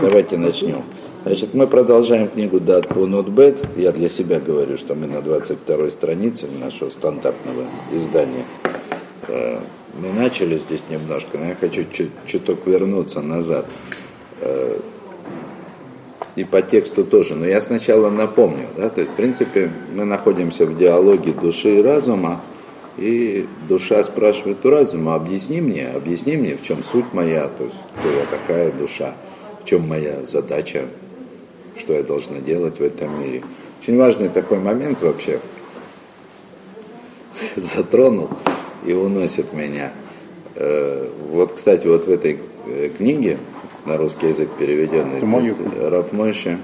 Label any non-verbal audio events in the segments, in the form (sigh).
Давайте начнем. Значит, мы продолжаем книгу Дат по Нотбет. Я для себя говорю, что мы на 22 странице нашего стандартного издания. Э, мы начали здесь немножко, но я хочу чуть, чуток вернуться назад. Э, и по тексту тоже. Но я сначала напомню, да, то есть, в принципе, мы находимся в диалоге души и разума, и душа спрашивает у разума, объясни мне, объясни мне, в чем суть моя, то есть кто я такая душа, в чем моя задача, что я должна делать в этом мире. Очень важный такой момент вообще (laughs) затронул и уносит меня. Э, вот, кстати, вот в этой э, книге на русский язык переведенной Рафмойши,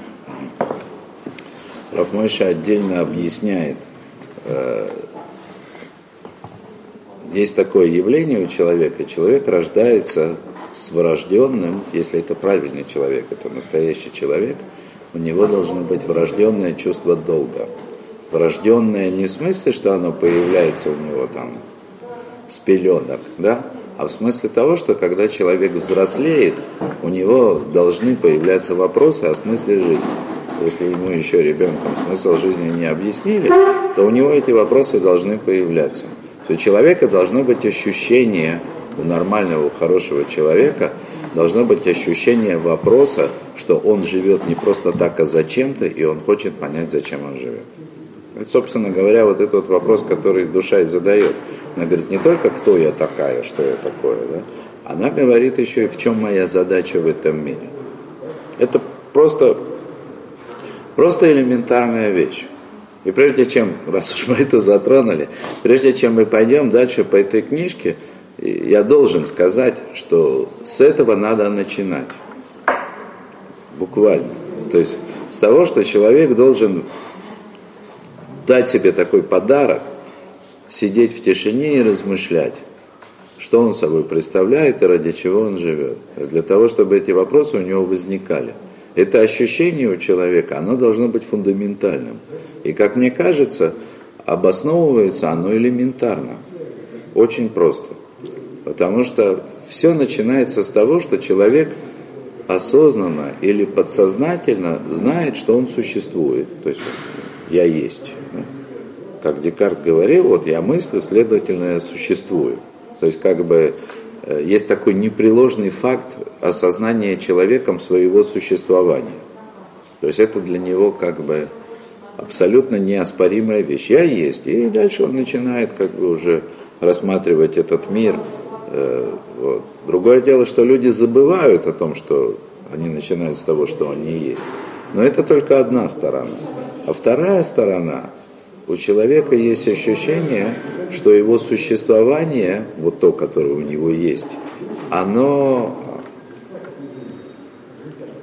Рафмойши отдельно объясняет э, есть такое явление у человека. Человек рождается с врожденным, если это правильный человек, это настоящий человек, у него должно быть врожденное чувство долга. Врожденное не в смысле, что оно появляется у него там с пеленок, да, а в смысле того, что когда человек взрослеет, у него должны появляться вопросы о смысле жизни. Если ему еще ребенком смысл жизни не объяснили, то у него эти вопросы должны появляться то у человека должно быть ощущение, у нормального, у хорошего человека, должно быть ощущение вопроса, что он живет не просто так, а зачем-то, и он хочет понять, зачем он живет. Это, собственно говоря, вот этот вот вопрос, который душа и задает. Она говорит не только, кто я такая, что я такое, да? она говорит еще и в чем моя задача в этом мире. Это просто, просто элементарная вещь. И прежде чем, раз уж мы это затронули, прежде чем мы пойдем дальше по этой книжке, я должен сказать, что с этого надо начинать. Буквально. То есть с того, что человек должен дать себе такой подарок, сидеть в тишине и размышлять, что он собой представляет и ради чего он живет. Для того, чтобы эти вопросы у него возникали. Это ощущение у человека, оно должно быть фундаментальным. И, как мне кажется, обосновывается оно элементарно. Очень просто. Потому что все начинается с того, что человек осознанно или подсознательно знает, что он существует. То есть я есть. Как Декарт говорил, вот я мыслю, следовательно, я существую. То есть как бы э, есть такой непреложный факт осознания человеком своего существования. То есть это для него как бы абсолютно неоспоримая вещь. Я есть. И дальше он начинает как бы уже рассматривать этот мир. Э, вот. Другое дело, что люди забывают о том, что они начинают с того, что они есть. Но это только одна сторона. А вторая сторона, у человека есть ощущение, что его существование, вот то, которое у него есть, оно,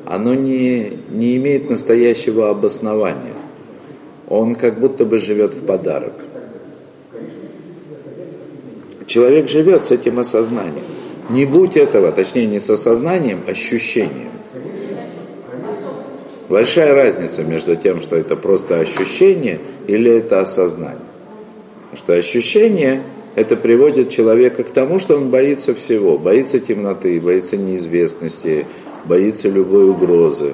оно не, не имеет настоящего обоснования он как будто бы живет в подарок. Человек живет с этим осознанием. Не будь этого, точнее не с осознанием, а ощущением. Большая разница между тем, что это просто ощущение или это осознание. Потому что ощущение это приводит человека к тому, что он боится всего. Боится темноты, боится неизвестности, боится любой угрозы.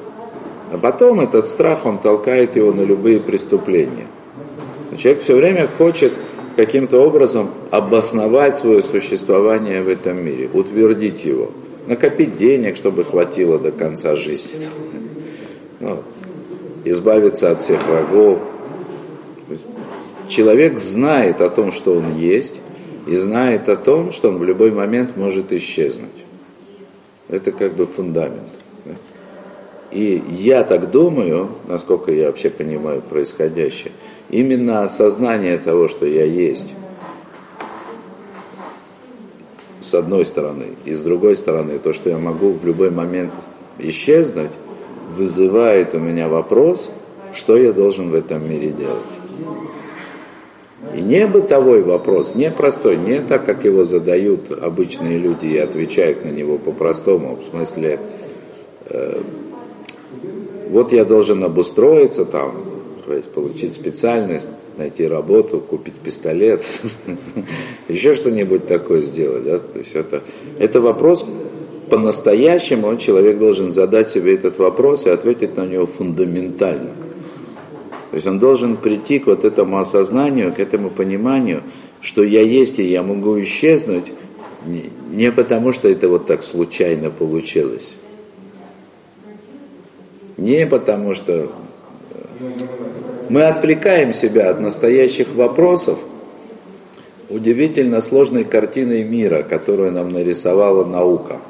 А потом этот страх, он толкает его на любые преступления. Человек все время хочет каким-то образом обосновать свое существование в этом мире, утвердить его, накопить денег, чтобы хватило до конца жизни, ну, избавиться от всех врагов. Человек знает о том, что он есть, и знает о том, что он в любой момент может исчезнуть. Это как бы фундамент. И я так думаю, насколько я вообще понимаю происходящее, именно осознание того, что я есть, с одной стороны, и с другой стороны, то, что я могу в любой момент исчезнуть, вызывает у меня вопрос, что я должен в этом мире делать. И не бытовой вопрос, не простой, не так, как его задают обычные люди и отвечают на него по-простому, в смысле, э, вот я должен обустроиться там, то получить специальность, найти работу, купить пистолет, (laughs) еще что-нибудь такое сделать. Да? То есть это, это вопрос по-настоящему человек должен задать себе этот вопрос и ответить на него фундаментально. То есть он должен прийти к вот этому осознанию, к этому пониманию, что я есть и я могу исчезнуть, не потому что это вот так случайно получилось. Не потому что мы отвлекаем себя от настоящих вопросов удивительно сложной картиной мира, которую нам нарисовала наука.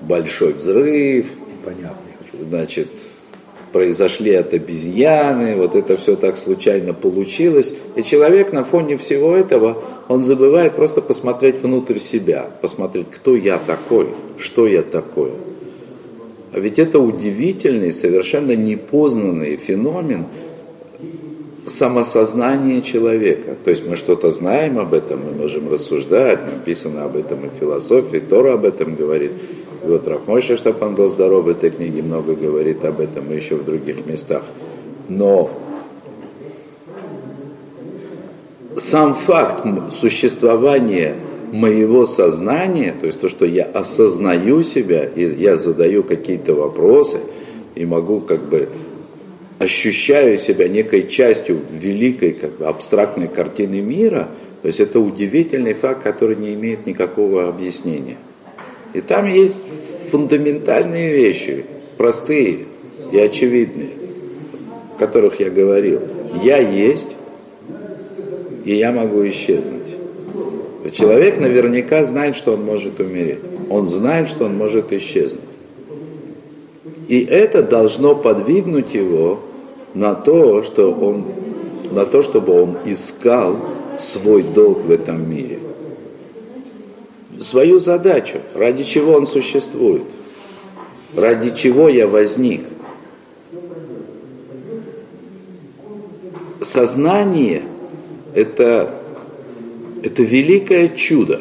Большой взрыв, значит, произошли от обезьяны, вот это все так случайно получилось. И человек на фоне всего этого, он забывает просто посмотреть внутрь себя, посмотреть, кто я такой, что я такое. А ведь это удивительный, совершенно непознанный феномен самосознания человека. То есть мы что-то знаем об этом, мы можем рассуждать, написано об этом и в философии, Тора об этом говорит. И вот Рафмойша, чтобы он был здоров, в этой книге много говорит об этом и еще в других местах. Но сам факт существования моего сознания, то есть то, что я осознаю себя, и я задаю какие-то вопросы, и могу как бы ощущаю себя некой частью великой как бы, абстрактной картины мира, то есть это удивительный факт, который не имеет никакого объяснения. И там есть фундаментальные вещи, простые и очевидные, о которых я говорил. Я есть, и я могу исчезнуть. Человек наверняка знает, что он может умереть. Он знает, что он может исчезнуть. И это должно подвигнуть его на то, что он, на то, чтобы он искал свой долг в этом мире. Свою задачу, ради чего он существует, ради чего я возник. Сознание – это, это великое чудо.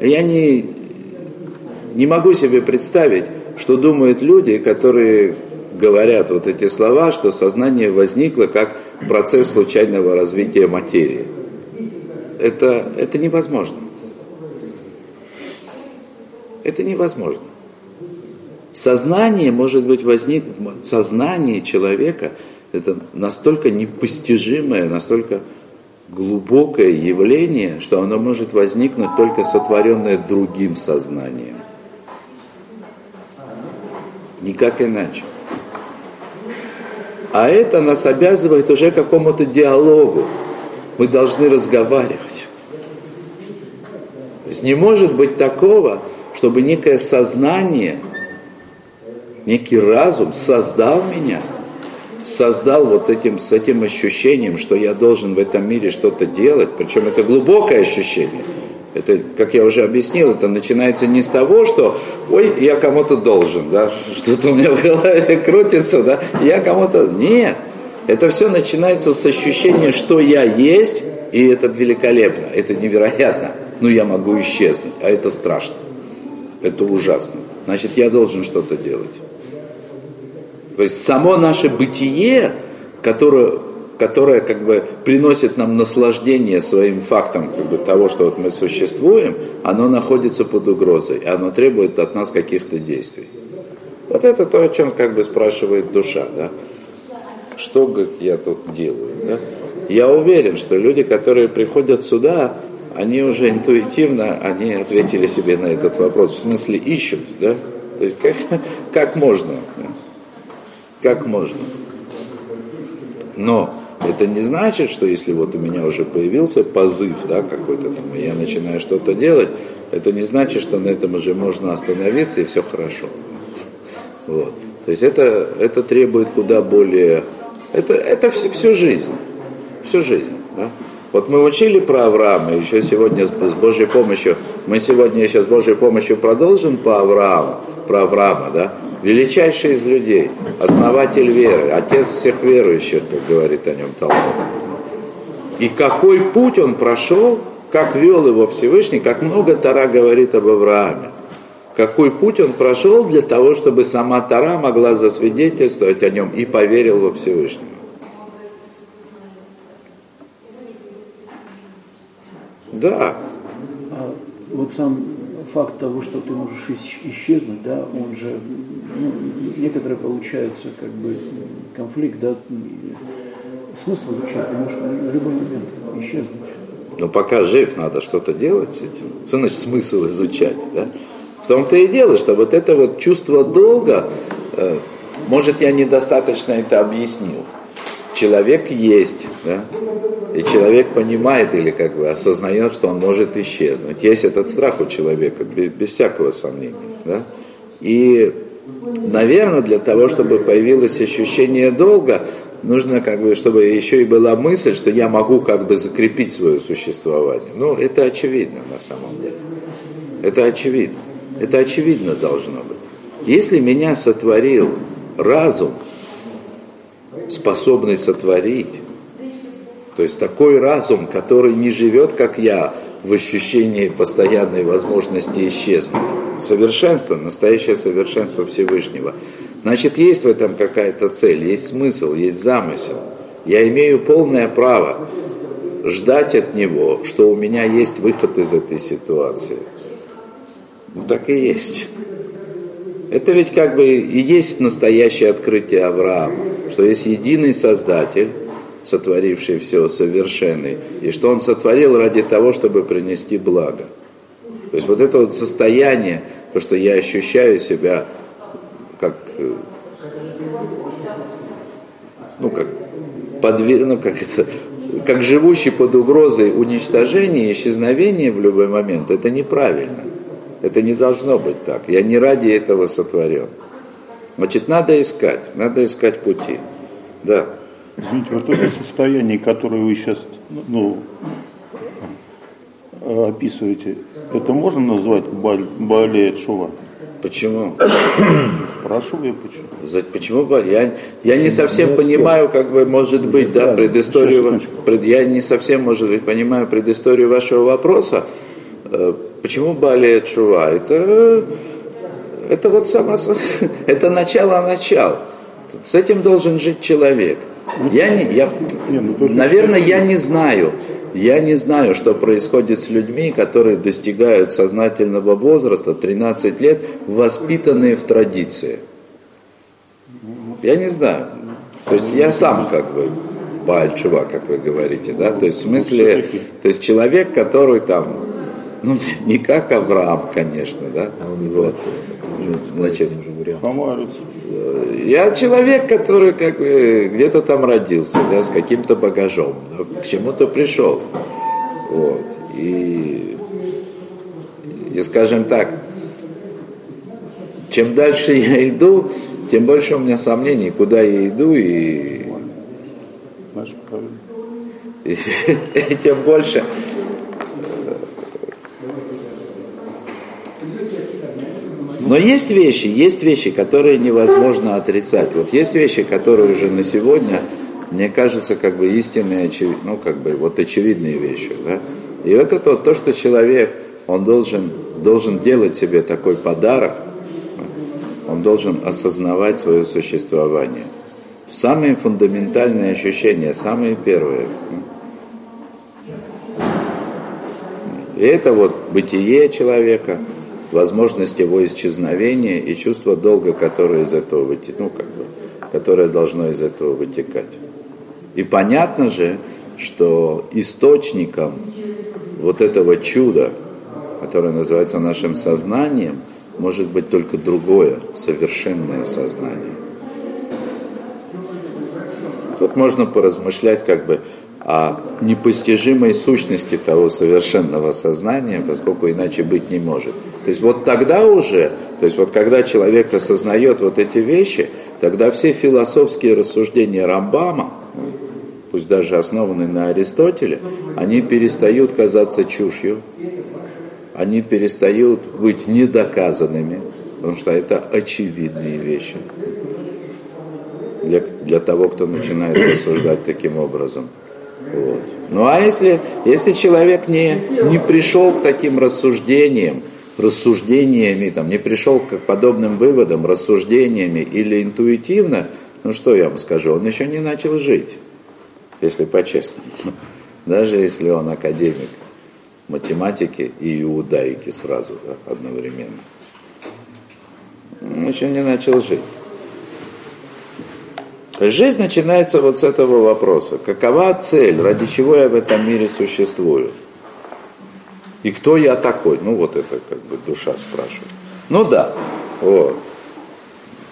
Я не, не могу себе представить, что думают люди, которые говорят вот эти слова, что сознание возникло как процесс случайного развития материи. Это, это невозможно. Это невозможно. Сознание может быть возникнуть, сознание человека это настолько непостижимое, настолько глубокое явление, что оно может возникнуть только сотворенное другим сознанием. Никак иначе. А это нас обязывает уже к какому-то диалогу. Мы должны разговаривать. То есть не может быть такого, чтобы некое сознание, некий разум создал меня, создал вот этим, с этим ощущением, что я должен в этом мире что-то делать, причем это глубокое ощущение – это, как я уже объяснил, это начинается не с того, что ой, я кому-то должен, да, (laughs) что-то у меня в голове крутится, да, я кому-то. Нет. Это все начинается с ощущения, что я есть, и это великолепно, это невероятно. Но я могу исчезнуть, а это страшно. Это ужасно. Значит, я должен что-то делать. То есть само наше бытие, которое которая как бы приносит нам наслаждение своим фактом как бы, того, что вот мы существуем, оно находится под угрозой, и оно требует от нас каких-то действий. Вот это то, о чем как бы спрашивает душа, да? Что, говорит, я тут делаю, да? Я уверен, что люди, которые приходят сюда, они уже интуитивно, они ответили себе на этот вопрос, в смысле ищут, да? То есть как, (laughs) как можно? Как можно. Но это не значит, что если вот у меня уже появился позыв, да, какой-то там, и я начинаю что-то делать, это не значит, что на этом уже можно остановиться и все хорошо. Вот. То есть это, это требует куда более... Это, это всю, всю жизнь. Всю жизнь. Да? Вот мы учили про Авраама, еще сегодня с, с Божьей помощью, мы сегодня еще с Божьей помощью продолжим по Аврааму, про Авраама, да? Величайший из людей, основатель веры, отец всех верующих, как говорит о нем Талмуд. И какой путь он прошел, как вел его Всевышний, как много Тара говорит об Аврааме. Какой путь он прошел для того, чтобы сама Тара могла засвидетельствовать о нем и поверил во Всевышнего. Да. А вот сам факт того, что ты можешь исчезнуть, да, он же, ну, некоторые получается как бы конфликт, да, смысл изучать, ты можешь в любой момент исчезнуть. Но пока жив, надо что-то делать с этим. Что значит смысл изучать, да? В том-то и дело, что вот это вот чувство долга, э, может, я недостаточно это объяснил. Человек есть, да? И человек понимает или как бы осознает, что он может исчезнуть. Есть этот страх у человека, без, без всякого сомнения. Да? И, наверное, для того, чтобы появилось ощущение долга, нужно как бы, чтобы еще и была мысль, что я могу как бы закрепить свое существование. Ну, это очевидно на самом деле. Это очевидно. Это очевидно должно быть. Если меня сотворил разум, способный сотворить, то есть такой разум, который не живет, как я, в ощущении постоянной возможности исчезнуть. Совершенство, настоящее совершенство Всевышнего. Значит, есть в этом какая-то цель, есть смысл, есть замысел. Я имею полное право ждать от него, что у меня есть выход из этой ситуации. Ну так и есть. Это ведь как бы и есть настоящее открытие Авраама, что есть единый Создатель, сотворивший все, совершенный, и что он сотворил ради того, чтобы принести благо. То есть вот это вот состояние, то, что я ощущаю себя как, э, ну, как, подве, ну, как, это, как живущий под угрозой уничтожения исчезновения в любой момент, это неправильно. Это не должно быть так. Я не ради этого сотворен. Значит, надо искать, надо искать пути. Да. Извините, вот это состояние, которое вы сейчас ну, описываете, это можно назвать болеет шува? Почему? Спрашиваю, почему. Почему? Я, я не совсем понимаю, как бы, может быть, да, предысторию, пред, я не совсем, может быть, понимаю предысторию вашего вопроса. Э, почему болеет шува? Это, это вот само, (laughs) это начало начал. С этим должен жить человек. Я не, я, ну, наверное, я не знаю, я не знаю, что происходит с людьми, которые достигают сознательного возраста, 13 лет, воспитанные в традиции. Я не знаю. То есть я сам как бы Бааль чувак, как вы говорите, да, то есть в смысле, то есть человек, который там, ну, не как Авраам, конечно, да, вот, значит, я человек, который как бы где-то там родился, да, с каким-то багажом, да, к чему-то пришел. Вот. И, и, скажем так, чем дальше я иду, тем больше у меня сомнений, куда я иду, и, и, и (laughs) тем больше Но есть вещи, есть вещи, которые невозможно отрицать. Вот есть вещи, которые уже на сегодня, мне кажется, как бы истинные, ну, как бы вот очевидные вещи. Да? И это то, то, что человек, он должен, должен делать себе такой подарок, он должен осознавать свое существование. Самые фундаментальные ощущения, самые первые. И это вот бытие человека – возможность его исчезновения и чувство долга, которое из этого вытекает, ну, как бы, которое должно из этого вытекать. И понятно же, что источником вот этого чуда, которое называется нашим сознанием, может быть только другое, совершенное сознание. Тут можно поразмышлять как бы о непостижимой сущности того совершенного сознания, поскольку иначе быть не может. То есть вот тогда уже, то есть вот когда человек осознает вот эти вещи, тогда все философские рассуждения Рамбама, пусть даже основанные на Аристотеле, они перестают казаться чушью, они перестают быть недоказанными, потому что это очевидные вещи для, для того, кто начинает рассуждать таким образом. Вот. Ну а если, если человек не, не пришел к таким рассуждениям, рассуждениями, там, не пришел к подобным выводам, рассуждениями или интуитивно, ну что я вам скажу, он еще не начал жить, если по-честному, (laughs) даже если он академик. математики и иудаики сразу, да, одновременно. Он еще не начал жить. Жизнь начинается вот с этого вопроса. Какова цель, ради чего я в этом мире существую? И кто я такой? Ну вот это как бы душа спрашивает. Ну да, вот.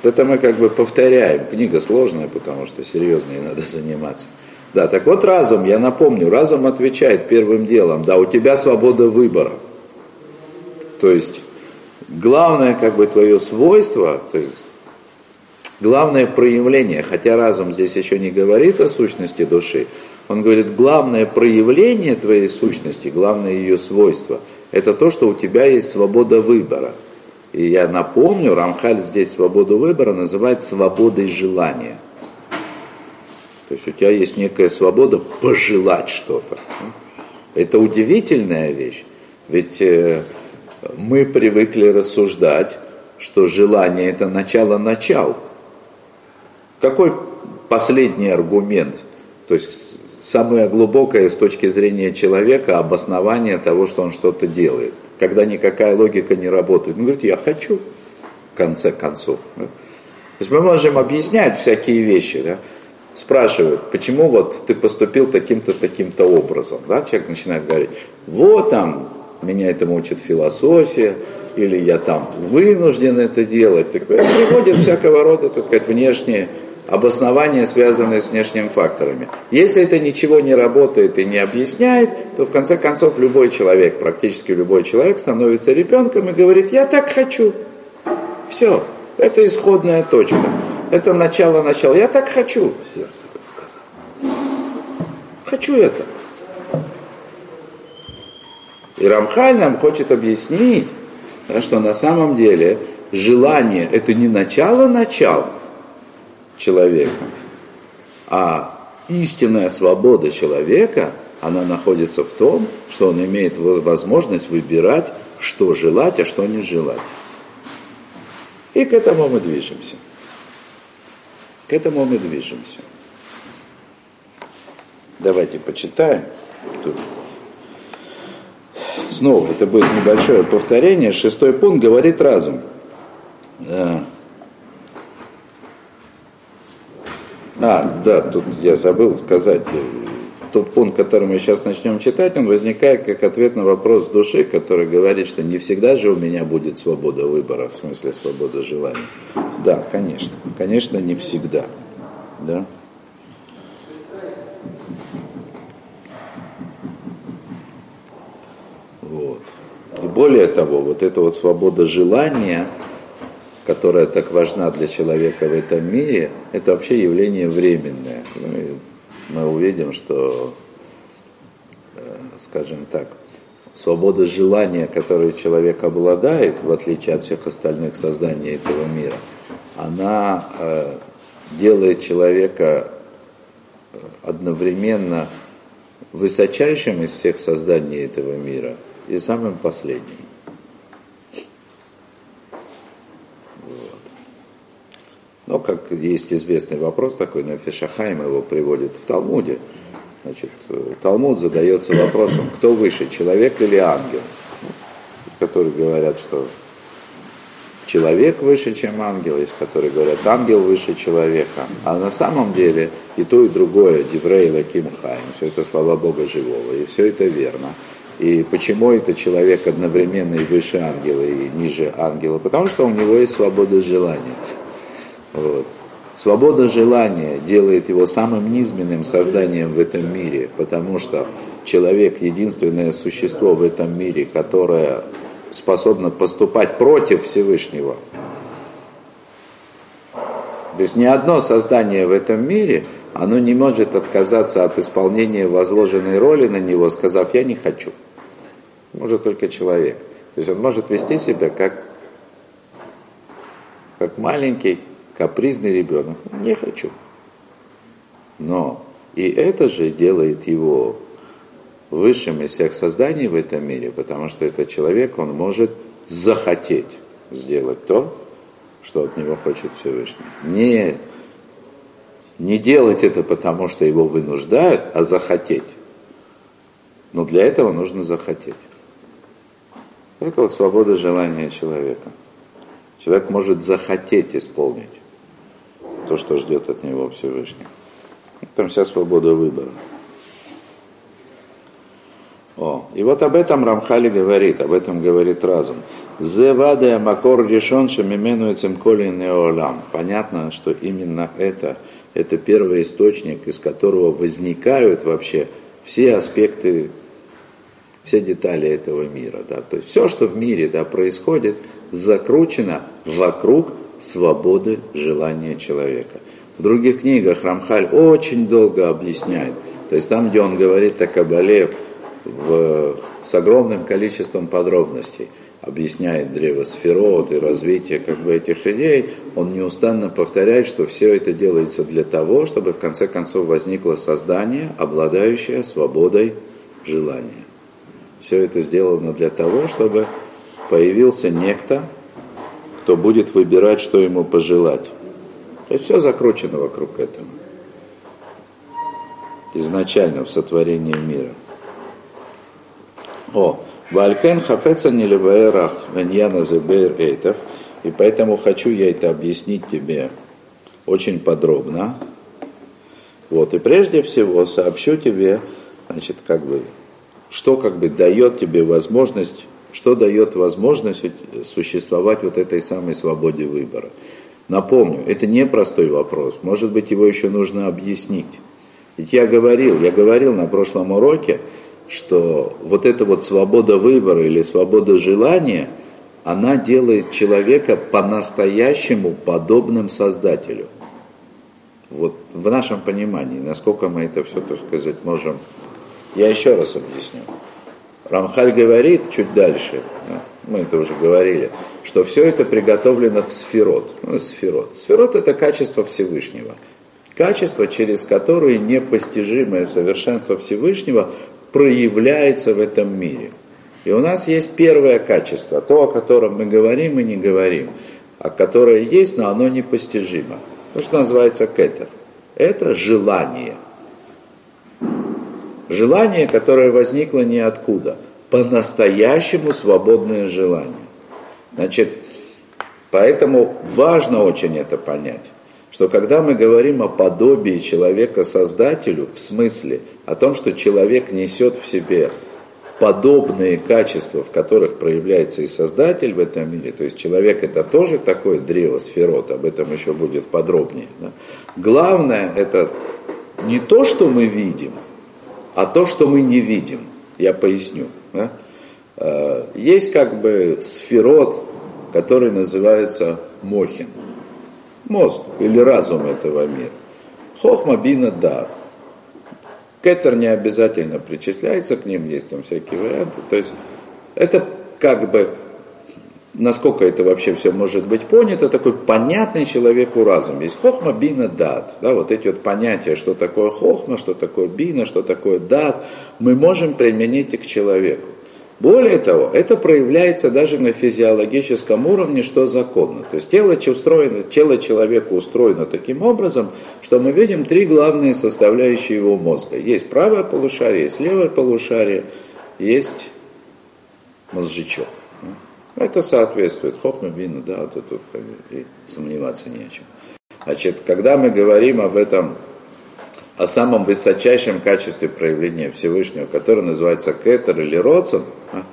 Это мы как бы повторяем. Книга сложная, потому что серьезно ей надо заниматься. Да, так вот разум, я напомню, разум отвечает первым делом, да, у тебя свобода выбора. То есть главное как бы твое свойство, то есть главное проявление, хотя разум здесь еще не говорит о сущности души, он говорит, главное проявление твоей сущности, главное ее свойство, это то, что у тебя есть свобода выбора. И я напомню, Рамхаль здесь свободу выбора называет свободой желания. То есть у тебя есть некая свобода пожелать что-то. Это удивительная вещь. Ведь э, мы привыкли рассуждать, что желание это начало начал. Какой последний аргумент? То есть самое глубокое с точки зрения человека обоснование того, что он что-то делает, когда никакая логика не работает. Он говорит, я хочу, в конце концов. То есть мы можем объяснять всякие вещи, да? спрашивают, почему вот ты поступил таким-то, таким-то образом. Да? Человек начинает говорить, вот там, меня этому учит философия, или я там вынужден это делать. Так, приводит всякого рода, так сказать, внешние обоснования, связанные с внешними факторами. Если это ничего не работает и не объясняет, то в конце концов любой человек, практически любой человек становится ребенком и говорит, я так хочу. Все, это исходная точка. Это начало начала. Я так хочу. Сердце подсказало. Хочу это. И Рамхаль нам хочет объяснить, что на самом деле желание это не начало начала, человека. А истинная свобода человека, она находится в том, что он имеет возможность выбирать, что желать, а что не желать. И к этому мы движемся. К этому мы движемся. Давайте почитаем. Тут. Снова, это будет небольшое повторение. Шестой пункт говорит разум. А, да, тут я забыл сказать. Тот пункт, который мы сейчас начнем читать, он возникает как ответ на вопрос души, который говорит, что не всегда же у меня будет свобода выбора, в смысле свобода желания. Да, конечно. Конечно, не всегда. Да? Вот. И более того, вот эта вот свобода желания – которая так важна для человека в этом мире, это вообще явление временное. Мы увидим, что, э, скажем так, свобода желания, которой человек обладает, в отличие от всех остальных созданий этого мира, она э, делает человека э, одновременно высочайшим из всех созданий этого мира и самым последним. Но, как есть известный вопрос такой, на Фишахайм его приводит в Талмуде. Значит, Талмуд задается вопросом, кто выше, человек или ангел? Которые говорят, что человек выше, чем ангел, есть которые говорят, ангел выше человека. А на самом деле и то, и другое, Диврей Лаким Хайм, все это слова Бога Живого, и все это верно. И почему это человек одновременно и выше ангела, и ниже ангела? Потому что у него есть свобода желания. Вот. Свобода желания делает его самым низменным созданием в этом мире, потому что человек единственное существо в этом мире, которое способно поступать против Всевышнего. То есть ни одно создание в этом мире, оно не может отказаться от исполнения возложенной роли на него, сказав «я не хочу». Может только человек. То есть он может вести себя как, как маленький капризный ребенок. Не хочу. Но и это же делает его высшим из всех созданий в этом мире, потому что этот человек, он может захотеть сделать то, что от него хочет Всевышний. Не, не делать это потому, что его вынуждают, а захотеть. Но для этого нужно захотеть. Это вот свобода желания человека. Человек может захотеть исполнить то, что ждет от него Всевышний. Там вся свобода выбора. О, и вот об этом Рамхали говорит, об этом говорит разум. Зевадая макор решен шамимену колин неолам. Понятно, что именно это, это первый источник, из которого возникают вообще все аспекты, все детали этого мира. Да? То есть все, что в мире да, происходит, закручено вокруг свободы желания человека. В других книгах Рамхаль очень долго объясняет. То есть там, где он говорит о Кабале, в, с огромным количеством подробностей объясняет древо сферот и развитие как бы этих идей, он неустанно повторяет, что все это делается для того, чтобы в конце концов возникло создание, обладающее свободой желания. Все это сделано для того, чтобы появился некто, кто будет выбирать, что ему пожелать. То есть все закручено вокруг этого. Изначально в сотворении мира. О, Валькен хафеца не леваэрах веньяна зебейр эйтов. И поэтому хочу я это объяснить тебе очень подробно. Вот, и прежде всего сообщу тебе, значит, как бы, что как бы дает тебе возможность, что дает возможность существовать вот этой самой свободе выбора. Напомню, это не простой вопрос, может быть, его еще нужно объяснить. Ведь я говорил, я говорил на прошлом уроке, что вот эта вот свобода выбора или свобода желания, она делает человека по-настоящему подобным Создателю. Вот в нашем понимании, насколько мы это все, так сказать, можем... Я еще раз объясню. Рамхаль говорит чуть дальше, мы это уже говорили, что все это приготовлено в сферот. Ну, сферот. Сферот это качество Всевышнего. Качество, через которое непостижимое совершенство Всевышнего проявляется в этом мире. И у нас есть первое качество, то, о котором мы говорим и не говорим, а которое есть, но оно непостижимо. То, что называется кетер. Это желание. Желание, которое возникло ниоткуда. По-настоящему свободное желание. Значит, поэтому важно очень это понять что когда мы говорим о подобии человека Создателю, в смысле о том, что человек несет в себе подобные качества, в которых проявляется и Создатель в этом мире, то есть человек это тоже такое древо сферот, об этом еще будет подробнее. Да? Главное это не то, что мы видим, а то, что мы не видим. Я поясню. Да? Э, есть как бы сферот, который называется Мохин мозг или разум этого мира. Хохма бина да. Кетер не обязательно причисляется к ним, есть там всякие варианты. То есть это как бы, насколько это вообще все может быть понято, такой понятный человеку разум. Есть хохма, бина, дат. Да, вот эти вот понятия, что такое хохма, что такое бина, что такое дат, мы можем применить и к человеку. Более того, это проявляется даже на физиологическом уровне, что законно. То есть тело, устроено, тело человека устроено таким образом, что мы видим три главные составляющие его мозга. Есть правое полушарие, есть левое полушарие, есть мозжечок. Это соответствует хохма, бина, да, тут, тут и сомневаться не о чем. Значит, когда мы говорим об этом о самом высочайшем качестве проявления Всевышнего, которое называется кетер или роцин, а,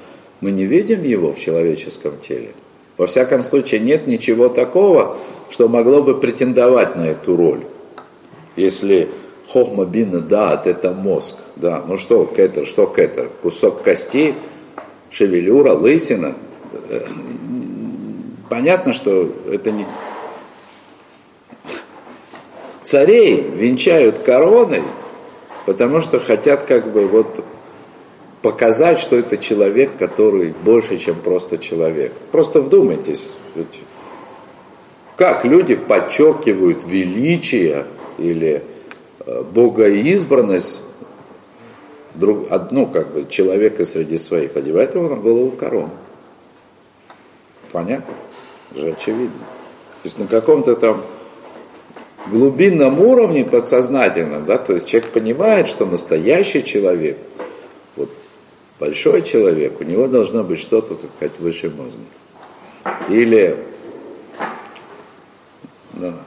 мы не видим его в человеческом теле. Во всяком случае, нет ничего такого, что могло бы претендовать на эту роль. Если хохма бина дат, это мозг. Да, ну что кетер, что кетер? Кусок кости, шевелюра, лысина. Понятно, что это не, Царей венчают короной, потому что хотят как бы вот показать, что это человек, который больше, чем просто человек. Просто вдумайтесь, как люди подчеркивают величие или э, богоизбранность друг, одну как бы человека среди своих, одевает его на голову корону. Понятно? Же очевидно. То есть на каком-то там глубинном уровне подсознательном, да, то есть человек понимает, что настоящий человек, вот Большой человек, у него должно быть что-то, так сказать, выше мозга. Или на,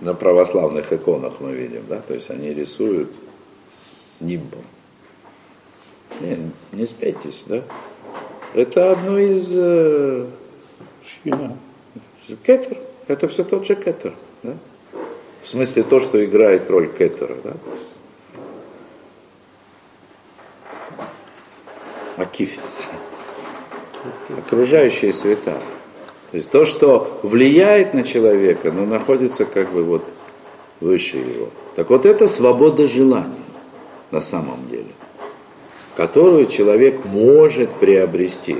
на православных иконах мы видим, да, то есть они рисуют нимбом. Не, не смейтесь, да? Это одно из... Э, кетер. Это все тот же кетер, да? В смысле то, что играет роль кетера, да? Акиф. Окружающие света. То есть то, что влияет на человека, но находится как бы вот выше его. Так вот это свобода желания на самом деле, которую человек может приобрести,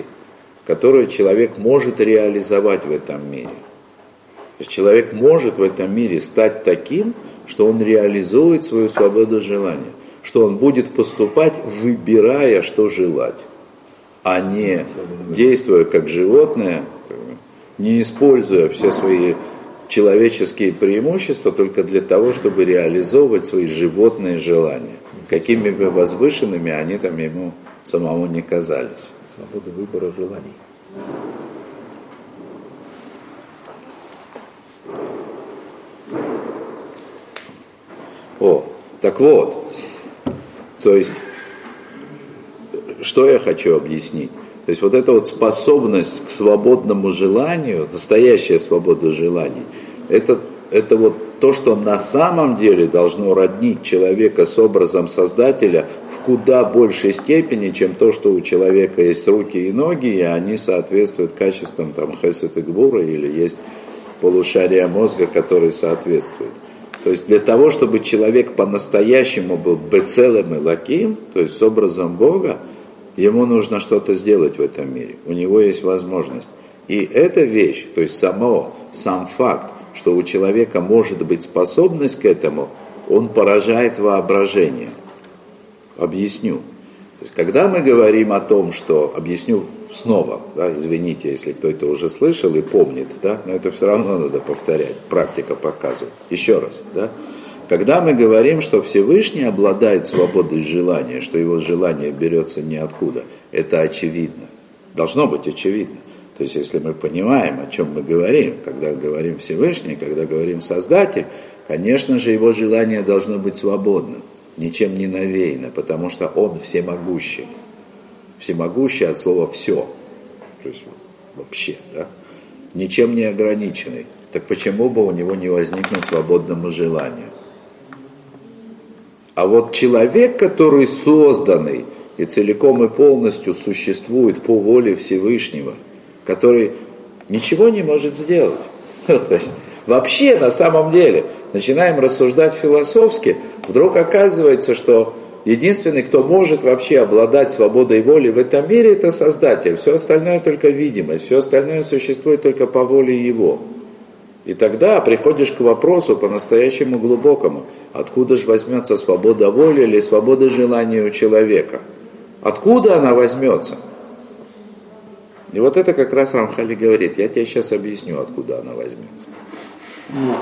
которую человек может реализовать в этом мире. То есть человек может в этом мире стать таким, что он реализует свою свободу желания, что он будет поступать, выбирая, что желать, а не действуя как животное, не используя все свои человеческие преимущества только для того, чтобы реализовывать свои животные желания. Какими бы возвышенными они там ему самому не казались. Свобода выбора желаний. О, так вот, то есть, что я хочу объяснить? То есть вот эта вот способность к свободному желанию, настоящая свобода желаний, это, это вот то, что на самом деле должно роднить человека с образом Создателя в куда большей степени, чем то, что у человека есть руки и ноги, и они соответствуют качествам там, хесед и гбура, или есть полушария мозга, которые соответствуют. То есть для того, чтобы человек по-настоящему был бецелем и лаким, то есть с образом Бога, ему нужно что-то сделать в этом мире. У него есть возможность. И эта вещь, то есть само, сам факт, что у человека может быть способность к этому, он поражает воображение. Объясню. Есть, когда мы говорим о том, что, объясню снова, да, извините, если кто-то уже слышал и помнит, да, но это все равно надо повторять, практика показывает. Еще раз, да, когда мы говорим, что Всевышний обладает свободой желания, что его желание берется ниоткуда, это очевидно. Должно быть очевидно. То есть, если мы понимаем, о чем мы говорим, когда говорим Всевышний, когда говорим Создатель, конечно же, его желание должно быть свободным, ничем не навеяно, потому что он всемогущий. Всемогущий от слова «все», то есть вообще, да? ничем не ограниченный. Так почему бы у него не возникнуть свободному желанию? А вот человек, который созданный и целиком и полностью существует по воле Всевышнего, который ничего не может сделать. (laughs) То есть вообще на самом деле начинаем рассуждать философски, вдруг оказывается, что единственный, кто может вообще обладать свободой воли в этом мире, это Создатель. Все остальное только видимость, все остальное существует только по воле Его. И тогда приходишь к вопросу по-настоящему глубокому. Откуда же возьмется свобода воли или свобода желания у человека? Откуда она возьмется? И вот это как раз Рамхали говорит, я тебе сейчас объясню, откуда она возьмется. ну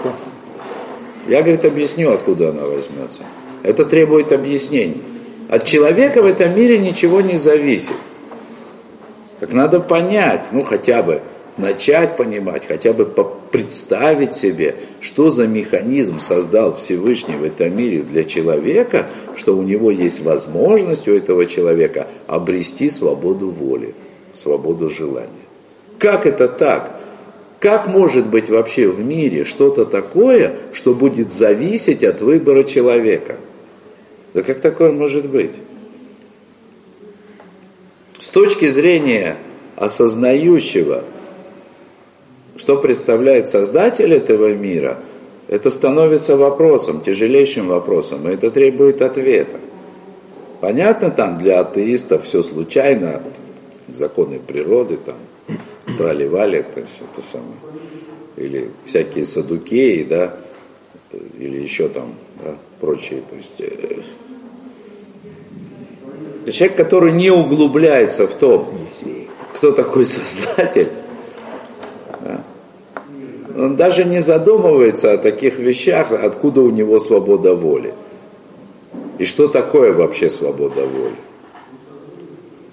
Я, говорит, объясню, откуда она возьмется. Это требует объяснений. От человека в этом мире ничего не зависит. Так надо понять, ну хотя бы, начать понимать, хотя бы представить себе, что за механизм создал Всевышний в этом мире для человека, что у него есть возможность у этого человека обрести свободу воли, свободу желания. Как это так? Как может быть вообще в мире что-то такое, что будет зависеть от выбора человека? Да как такое может быть? С точки зрения осознающего, что представляет Создатель этого мира, это становится вопросом, тяжелейшим вопросом, и это требует ответа. Понятно, там для атеистов все случайно, законы природы, там, трали-вали, это все то самое. Или всякие садукеи, да, или еще там, да, прочие. То есть, э, человек, который не углубляется в том, кто такой Создатель, он даже не задумывается о таких вещах, откуда у него свобода воли. И что такое вообще свобода воли?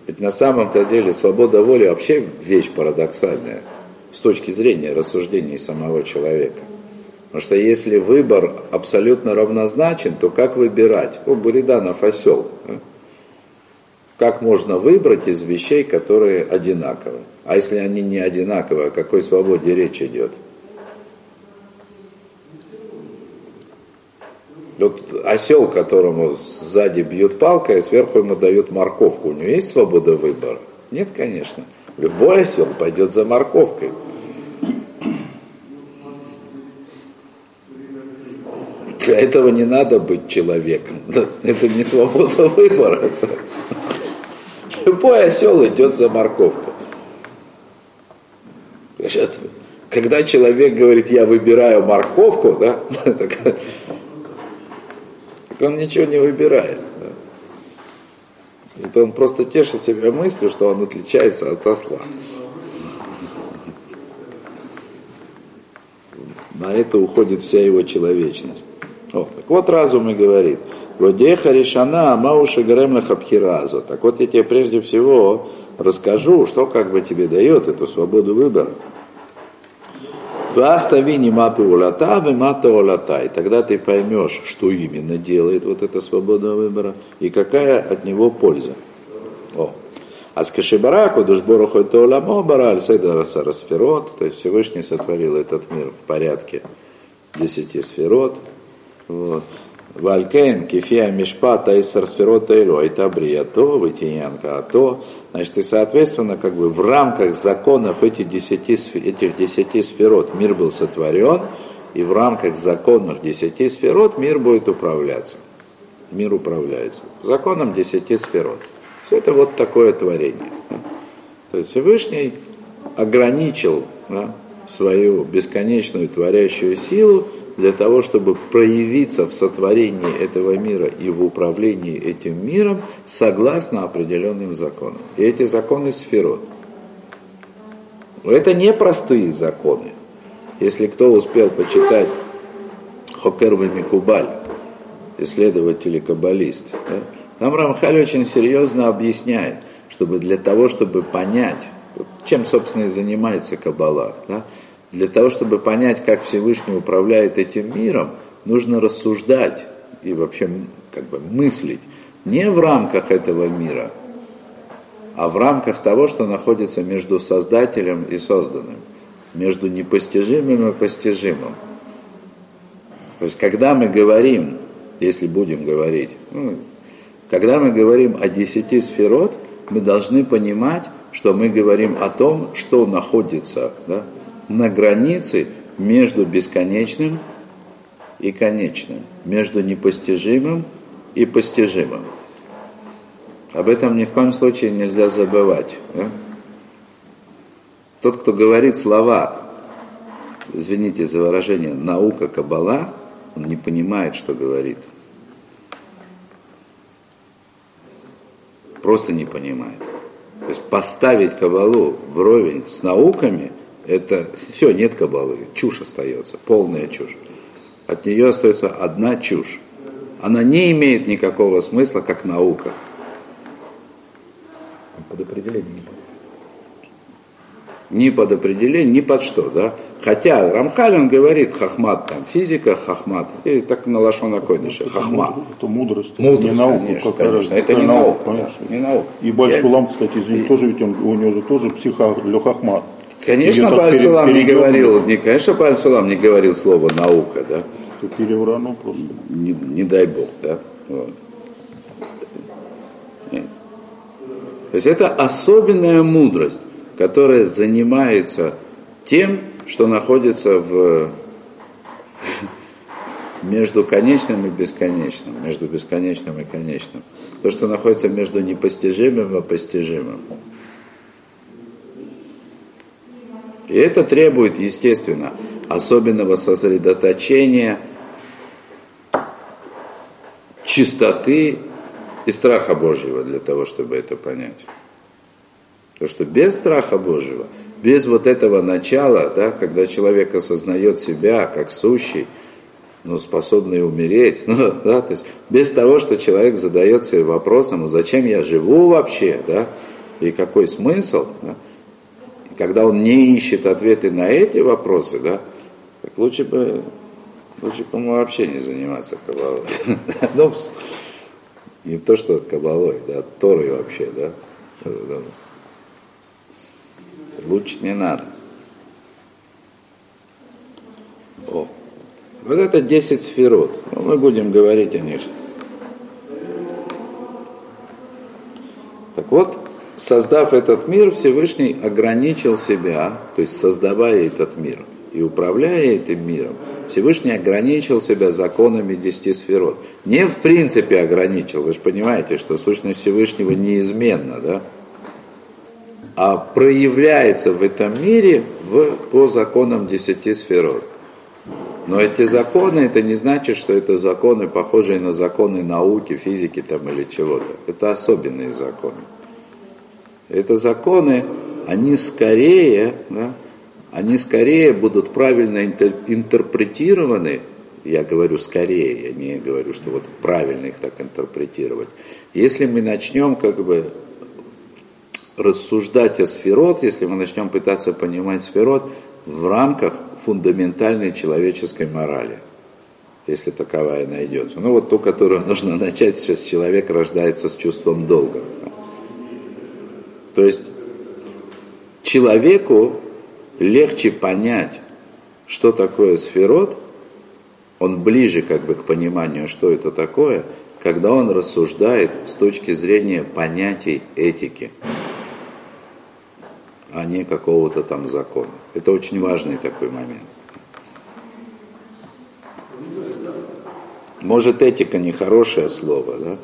Ведь на самом-то деле свобода воли вообще вещь парадоксальная с точки зрения рассуждений самого человека. Потому что если выбор абсолютно равнозначен, то как выбирать? О, Буриданов осел. Да? Как можно выбрать из вещей, которые одинаковы? А если они не одинаковые, о какой свободе речь идет? Вот осел, которому сзади бьют палкой, а сверху ему дают морковку, у него есть свобода выбора? Нет, конечно. Любой осел пойдет за морковкой. Для этого не надо быть человеком. (laughs) Это не свобода выбора. Любой осел идет за морковку. Когда человек говорит, я выбираю морковку, да, (laughs) так, он ничего не выбирает. Да. Это он просто тешит себя мыслью, что он отличается от осла. На это уходит вся его человечность. О, так вот разум и говорит, Водеха решана амауша гаремна хабхиразу. Так вот я тебе прежде всего расскажу, что как бы тебе дает эту свободу выбора. Ваставини мапы улата, мата улата. И тогда ты поймешь, что именно делает вот эта свобода выбора и какая от него польза. О. А с Кашибараку душборуху это уламо бараль сейдара сферот, то есть Всевышний сотворил этот мир в порядке десяти сферот. Вот. Валькен, кефия мишпата из сферот эйло, это брията, вытиянка, а то. Значит, и соответственно, как бы в рамках законов этих десяти, этих десяти сферот мир был сотворен, и в рамках законов десяти сферот мир будет управляться. Мир управляется. Законом десяти сферот. Все это вот такое творение. То есть Всевышний ограничил да, свою бесконечную творящую силу для того, чтобы проявиться в сотворении этого мира и в управлении этим миром согласно определенным законам. И эти законы сферот. Это не простые законы. Если кто успел почитать Хокер Микубаль, исследователь и каббалист, да, там Рамхаль очень серьезно объясняет, чтобы для того, чтобы понять, чем, собственно, и занимается Каббала, да, для того, чтобы понять, как Всевышний управляет этим миром, нужно рассуждать и вообще как бы мыслить не в рамках этого мира, а в рамках того, что находится между Создателем и созданным, между непостижимым и постижимым. То есть, когда мы говорим, если будем говорить, ну, когда мы говорим о десяти сферот, мы должны понимать, что мы говорим о том, что находится да, на границе между бесконечным и конечным, между непостижимым и постижимым. Об этом ни в коем случае нельзя забывать. Да? Тот, кто говорит слова, извините за выражение, наука Каббала, он не понимает, что говорит. Просто не понимает. То есть поставить Кабалу вровень с науками – это все, нет кабалы, чушь остается, полная чушь. От нее остается одна чушь. Она не имеет никакого смысла, как наука. Под определением ни под определение, ни под что, да. Хотя Рамхаль, он говорит, хахмат, там, физика, хахмат, и так на лашона койдыше, хахма. Это мудрость, мудрость не наука. Конечно, какая конечно. разница? Это не наука, конечно. да, не наука. И Бальшулам, Я... кстати, извините, И... тоже ведь он, у него же тоже психа хахмат. Конечно, Бальсулам не говорил, не, конечно, Бальсулам не говорил слово наука, да. Тут переврано просто. Не, не дай бог, да. Вот. Нет. То есть это особенная мудрость, которая занимается тем, что находится в (laughs) между конечным и бесконечным, между бесконечным и конечным. То, что находится между непостижимым и постижимым. И это требует, естественно, особенного сосредоточения, чистоты и страха Божьего для того, чтобы это понять. Потому что без страха Божьего, без вот этого начала, да, когда человек осознает себя как сущий, но способный умереть, ну, (laughs) да, то есть без того, что человек задает себе вопросом, зачем я живу вообще, да, и какой смысл, да, когда он не ищет ответы на эти вопросы, да, так лучше бы, лучше бы ему вообще не заниматься кабалой. (laughs) ну, не то, что кабалой, да, Торой вообще, да. Лучше не надо. О. Вот это 10 сферот. Ну, мы будем говорить о них. Так вот, создав этот мир, Всевышний ограничил себя, то есть создавая этот мир и управляя этим миром, Всевышний ограничил себя законами десяти сферот. Не в принципе ограничил, вы же понимаете, что сущность Всевышнего неизменна, да? а проявляется в этом мире в, по законам десяти сферот. Но эти законы, это не значит, что это законы, похожие на законы науки, физики там или чего-то. Это особенные законы. Это законы, они скорее, да, они скорее будут правильно интерпретированы, я говорю скорее, я не говорю, что вот правильно их так интерпретировать, если мы начнем как бы рассуждать о сферот, если мы начнем пытаться понимать сферот в рамках фундаментальной человеческой морали, если таковая найдется. Ну вот ту, которую нужно (laughs) начать, сейчас человек рождается с чувством долга. То есть человеку легче понять, что такое сферот, он ближе как бы к пониманию, что это такое, когда он рассуждает с точки зрения понятий этики а не какого-то там закона. Это очень важный такой момент. Может, этика не хорошее слово, да?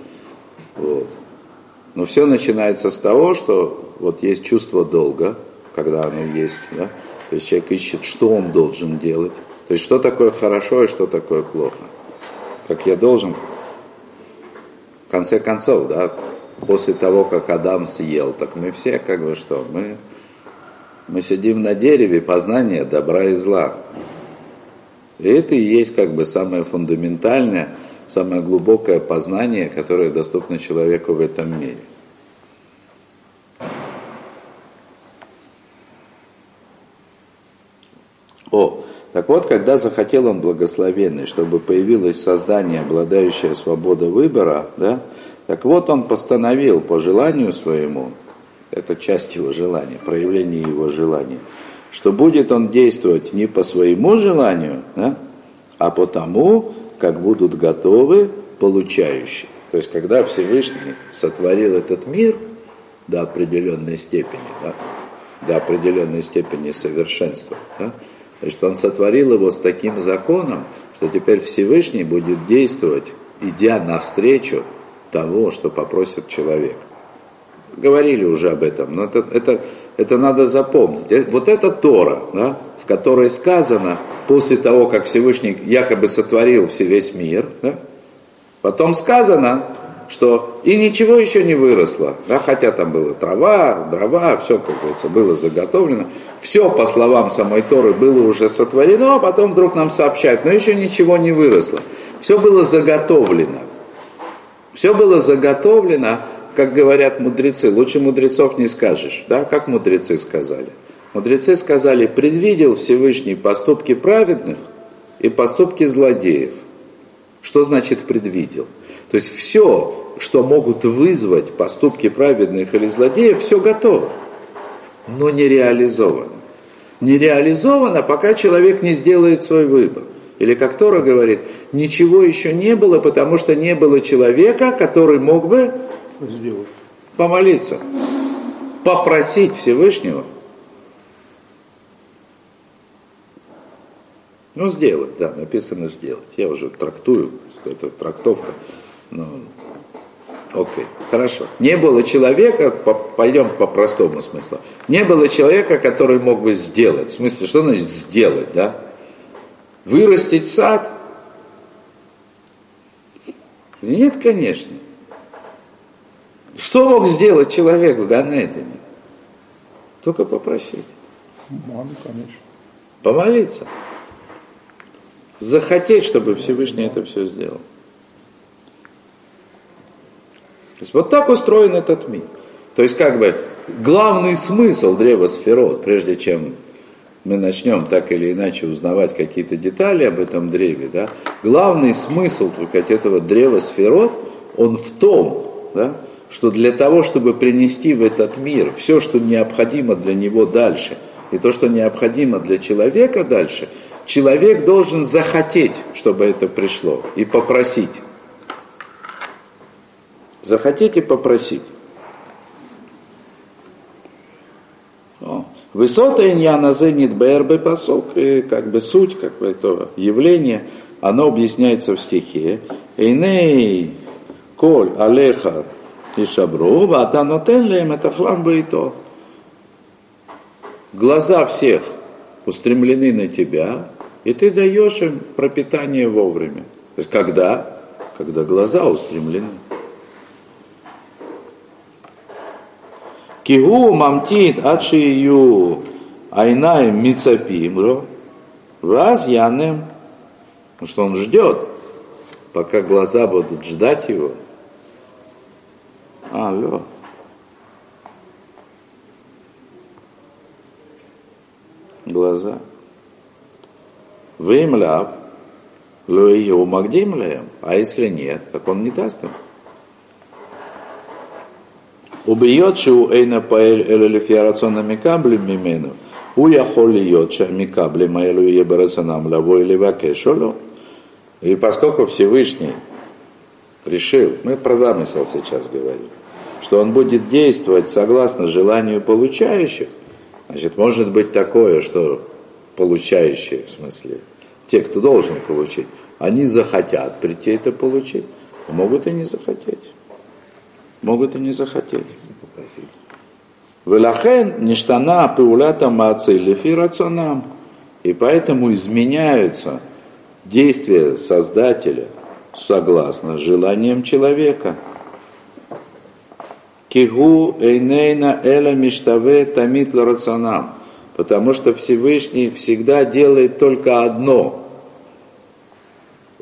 Вот. Но все начинается с того, что вот есть чувство долга, когда оно есть, да? То есть человек ищет, что он должен делать. То есть что такое хорошо и что такое плохо. Как я должен, в конце концов, да, после того, как Адам съел, так мы все как бы что, мы мы сидим на дереве познания добра и зла. И это и есть как бы самое фундаментальное, самое глубокое познание, которое доступно человеку в этом мире. О, так вот, когда захотел он благословенный, чтобы появилось создание, обладающее свободой выбора, да, так вот он постановил по желанию своему, это часть его желания, проявление его желания, что будет он действовать не по своему желанию, да, а по тому, как будут готовы получающие. То есть, когда Всевышний сотворил этот мир до определенной степени, да, до определенной степени совершенства, да, значит, он сотворил его с таким законом, что теперь Всевышний будет действовать, идя навстречу того, что попросит человек. Говорили уже об этом, но это, это, это надо запомнить. Э, вот это Тора, да, в которой сказано, после того, как Всевышний якобы сотворил все весь мир, да, потом сказано, что и ничего еще не выросло, да, хотя там была трава, дрова, все, как говорится, было заготовлено, все, по словам самой Торы, было уже сотворено, а потом вдруг нам сообщают, но еще ничего не выросло. Все было заготовлено. Все было заготовлено, как говорят мудрецы, лучше мудрецов не скажешь. Да? Как мудрецы сказали? Мудрецы сказали, предвидел Всевышний поступки праведных и поступки злодеев. Что значит предвидел? То есть все, что могут вызвать поступки праведных или злодеев, все готово, но не реализовано. Не реализовано, пока человек не сделает свой выбор. Или как Тора говорит, ничего еще не было, потому что не было человека, который мог бы сделать? Помолиться. Попросить Всевышнего. Ну, сделать, да, написано сделать. Я уже трактую, это трактовка. Ну, окей, хорошо. Не было человека, по, пойдем по простому смыслу, не было человека, который мог бы сделать. В смысле, что значит сделать, да? Вырастить сад? Нет, конечно. Что мог сделать человек в Ганедане? Только попросить. Маму, конечно. Помолиться. Захотеть, чтобы Всевышний это все сделал. То есть вот так устроен этот мир. То есть как бы главный смысл древа сферот, прежде чем мы начнем так или иначе узнавать какие-то детали об этом древе, да, главный смысл только этого древа сферот, он в том, да, что для того, чтобы принести в этот мир все, что необходимо для него дальше, и то, что необходимо для человека дальше, человек должен захотеть, чтобы это пришло, и попросить. Захотеть и попросить. Высота иньяна зенит БРБ посок, и как бы суть, как бы это явление, оно объясняется в стихе. Эйней коль алеха и шабру, вата нотен это хлам и то. Глаза всех устремлены на тебя, и ты даешь им пропитание вовремя. То есть когда? Когда глаза устремлены. Кигу мамтит ачию айнай мицапимро, вас янем, потому что он ждет, пока глаза будут ждать его. Алло. Глаза. Вим ляв, луию магдим леем, а если нет, так он не даст им. Убьет шиу эйна паэль или элифьярацона микабли мимену, у яхоли йотша микабли маэлю ебарасанам лаво или вакешолю. И поскольку Всевышний решил, мы про замысел сейчас говорим, что он будет действовать согласно желанию получающих, значит, может быть такое, что получающие, в смысле, те, кто должен получить, они захотят прийти это получить, а могут и не захотеть могут и не захотеть. Велахен ништана пеулята мацы лефирационам. И поэтому изменяются действия Создателя согласно желаниям человека. Кигу эйнейна эла миштаве тамит рационам. Потому что Всевышний всегда делает только одно.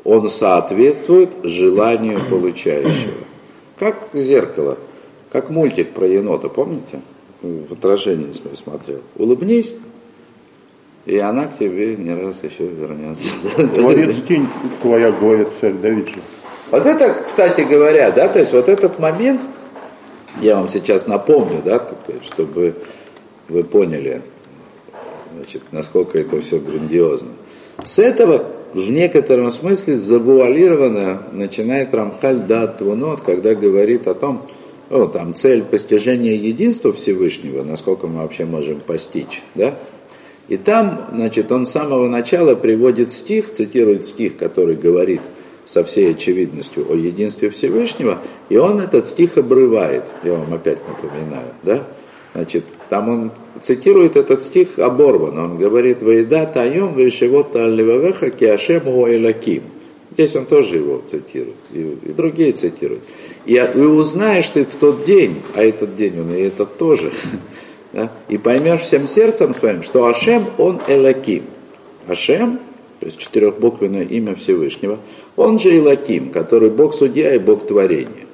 Он соответствует желанию получающего. Как зеркало, как мультик про енота, помните? В отражении смотрел. Улыбнись, и она к тебе не раз еще вернется. Творец (laughs) тень твоя, говорит царь Давид же. Вот это, кстати говоря, да, то есть вот этот момент, я вам сейчас напомню, да, чтобы вы поняли, значит, насколько это все грандиозно. С этого в некотором смысле завуалированно начинает Рамхаль дат Твунот, когда говорит о том, о, там цель постижения единства Всевышнего, насколько мы вообще можем постичь, да? И там, значит, он с самого начала приводит стих, цитирует стих, который говорит со всей очевидностью о единстве Всевышнего, и он этот стих обрывает, я вам опять напоминаю, да? Значит, там он цитирует этот стих оборван. Он говорит, «Ваида таем вешевота алливавеха киашем элаким». Здесь он тоже его цитирует, и, и другие цитируют. И, и узнаешь ты в тот день, а этот день он и этот тоже, (laughs) да, и поймешь всем сердцем своим, что Ашем, он Элаким. Ашем, то есть четырехбуквенное имя Всевышнего, он же Элаким, который Бог судья и Бог творения.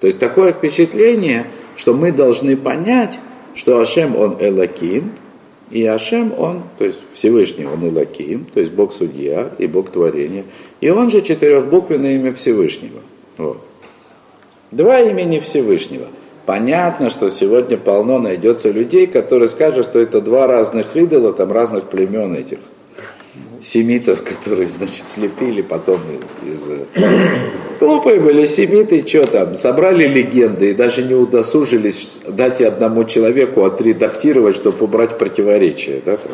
То есть такое впечатление, что мы должны понять, что Ашем он Элаким, и Ашем он, то есть Всевышний он Элаким, то есть Бог судья и Бог творения, и он же четырехбуквенное имя Всевышнего. Вот. Два имени Всевышнего. Понятно, что сегодня полно найдется людей, которые скажут, что это два разных идола, там разных племен этих семитов, (laughs) которые, значит, слепили потом из... Глупые были семиты, что там, собрали легенды и даже не удосужились дать одному человеку отредактировать, чтобы убрать противоречия, да, там,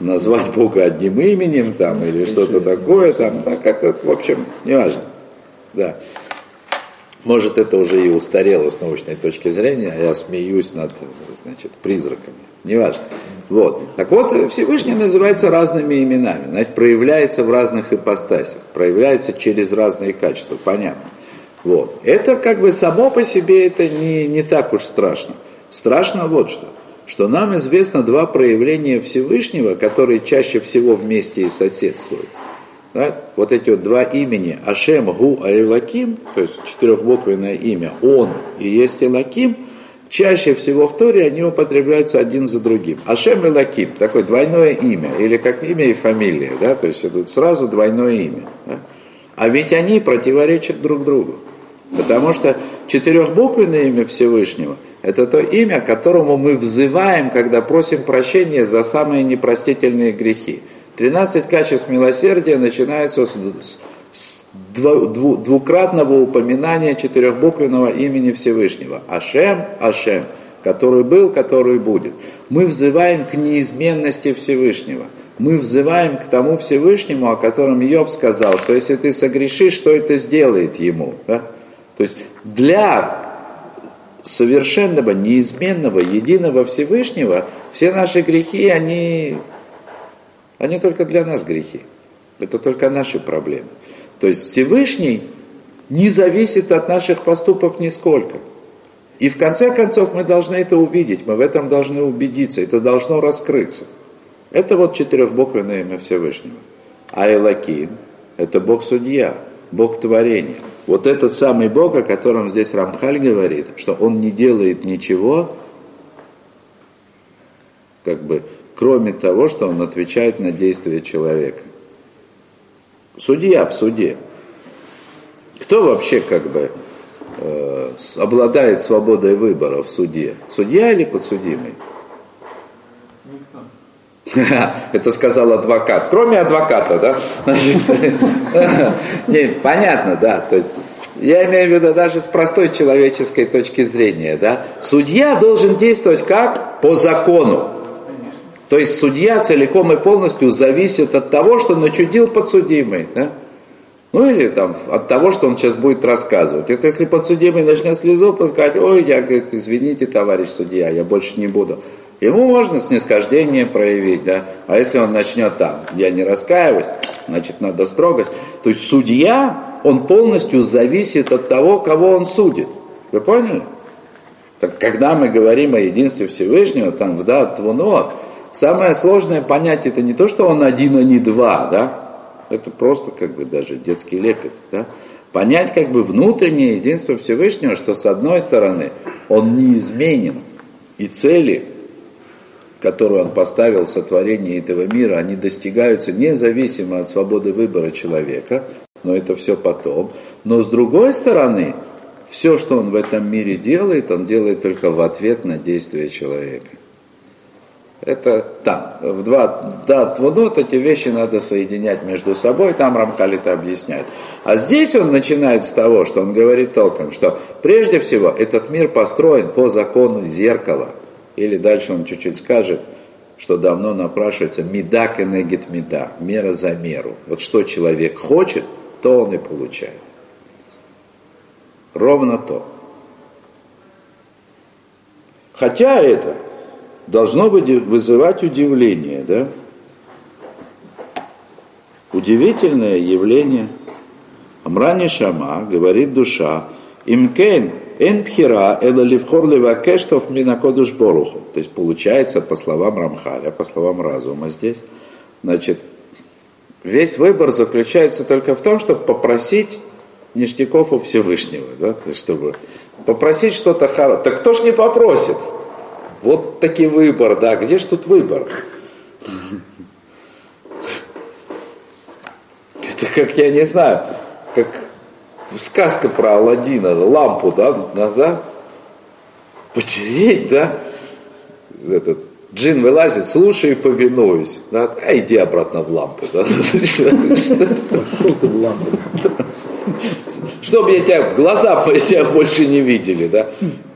назвать Бога одним именем там или что-то такое там, да, как-то, в общем, неважно, да. Может, это уже и устарело с научной точки зрения, а я смеюсь над, значит, призраками, неважно. Вот. Так вот, Всевышний называется разными именами, значит, проявляется в разных ипостасях, проявляется через разные качества, понятно. Вот. Это как бы само по себе это не, не так уж страшно. Страшно вот что, что нам известно два проявления Всевышнего, которые чаще всего вместе и соседствуют. Да? Вот эти вот два имени, Ашем, Гу, Айлаким, то есть четырехбуквенное имя, Он и есть Илаким – чаще всего в Торе они употребляются один за другим. Ашем и Лаким, такое двойное имя, или как имя и фамилия, да, то есть это сразу двойное имя. Да? А ведь они противоречат друг другу. Потому что четырехбуквенное имя Всевышнего – это то имя, которому мы взываем, когда просим прощения за самые непростительные грехи. 13 качеств милосердия начинаются с, двукратного упоминания четырехбуквенного имени Всевышнего. Ашем, Ашем, который был, который будет. Мы взываем к неизменности Всевышнего. Мы взываем к тому Всевышнему, о котором Йоб сказал, что если ты согрешишь, что это сделает ему. Да? То есть для совершенного, неизменного, единого Всевышнего все наши грехи, они, они только для нас грехи. Это только наши проблемы. То есть Всевышний не зависит от наших поступков нисколько. И в конце концов мы должны это увидеть, мы в этом должны убедиться, это должно раскрыться. Это вот четырехбуквенное имя Всевышнего. А Элаким – это Бог-судья, Бог творения. Вот этот самый Бог, о котором здесь Рамхаль говорит, что он не делает ничего, как бы, кроме того, что он отвечает на действия человека. Судья в суде. Кто вообще как бы э, обладает свободой выбора в суде? Судья или подсудимый? (laughs) Это сказал адвокат. Кроме адвоката, да? (laughs) Нет, понятно, да. То есть я имею в виду даже с простой человеческой точки зрения, да. Судья должен действовать как? По закону. То есть судья целиком и полностью зависит от того, что начудил подсудимый. Да? Ну или там от того, что он сейчас будет рассказывать. Это если подсудимый начнет слезу пускать, ой, я, говорит, извините, товарищ судья, я больше не буду. Ему можно снисхождение проявить, да. А если он начнет там, я не раскаиваюсь, значит надо строгость. То есть судья, он полностью зависит от того, кого он судит. Вы поняли? Так когда мы говорим о единстве Всевышнего, там в дат твунот, самое сложное понять это не то, что он один, а не два, да. Это просто как бы даже детский лепет, да. Понять как бы внутреннее единство Всевышнего, что с одной стороны он неизменен, и цели которую он поставил в сотворении этого мира, они достигаются независимо от свободы выбора человека, но это все потом. Но с другой стороны, все, что он в этом мире делает, он делает только в ответ на действия человека. Это там, в два, да, вот эти вещи надо соединять между собой, там Рамхаль это объясняет. А здесь он начинает с того, что он говорит толком, что прежде всего этот мир построен по закону зеркала – или дальше он чуть-чуть скажет, что давно напрашивается меда кенегит меда, мера за меру. Вот что человек хочет, то он и получает. Ровно то. Хотя это должно вызывать удивление, да? Удивительное явление. Амрани Шама, говорит душа, имкен Эн пхира эла ливхор левакештов минакодуш боруху. То есть получается, по словам Рамхаля, по словам разума здесь, значит, весь выбор заключается только в том, чтобы попросить ништяков у Всевышнего, да, чтобы попросить что-то хорошее. Так кто ж не попросит? Вот таки выбор, да, где ж тут выбор? Это как, я не знаю, как сказка про Алладина, лампу, да, да, потереть, да, этот, джин вылазит, слушай и повинуюсь, да, а иди обратно в лампу, да. Чтобы я тебя, глаза (laughs) тебя больше не видели, да.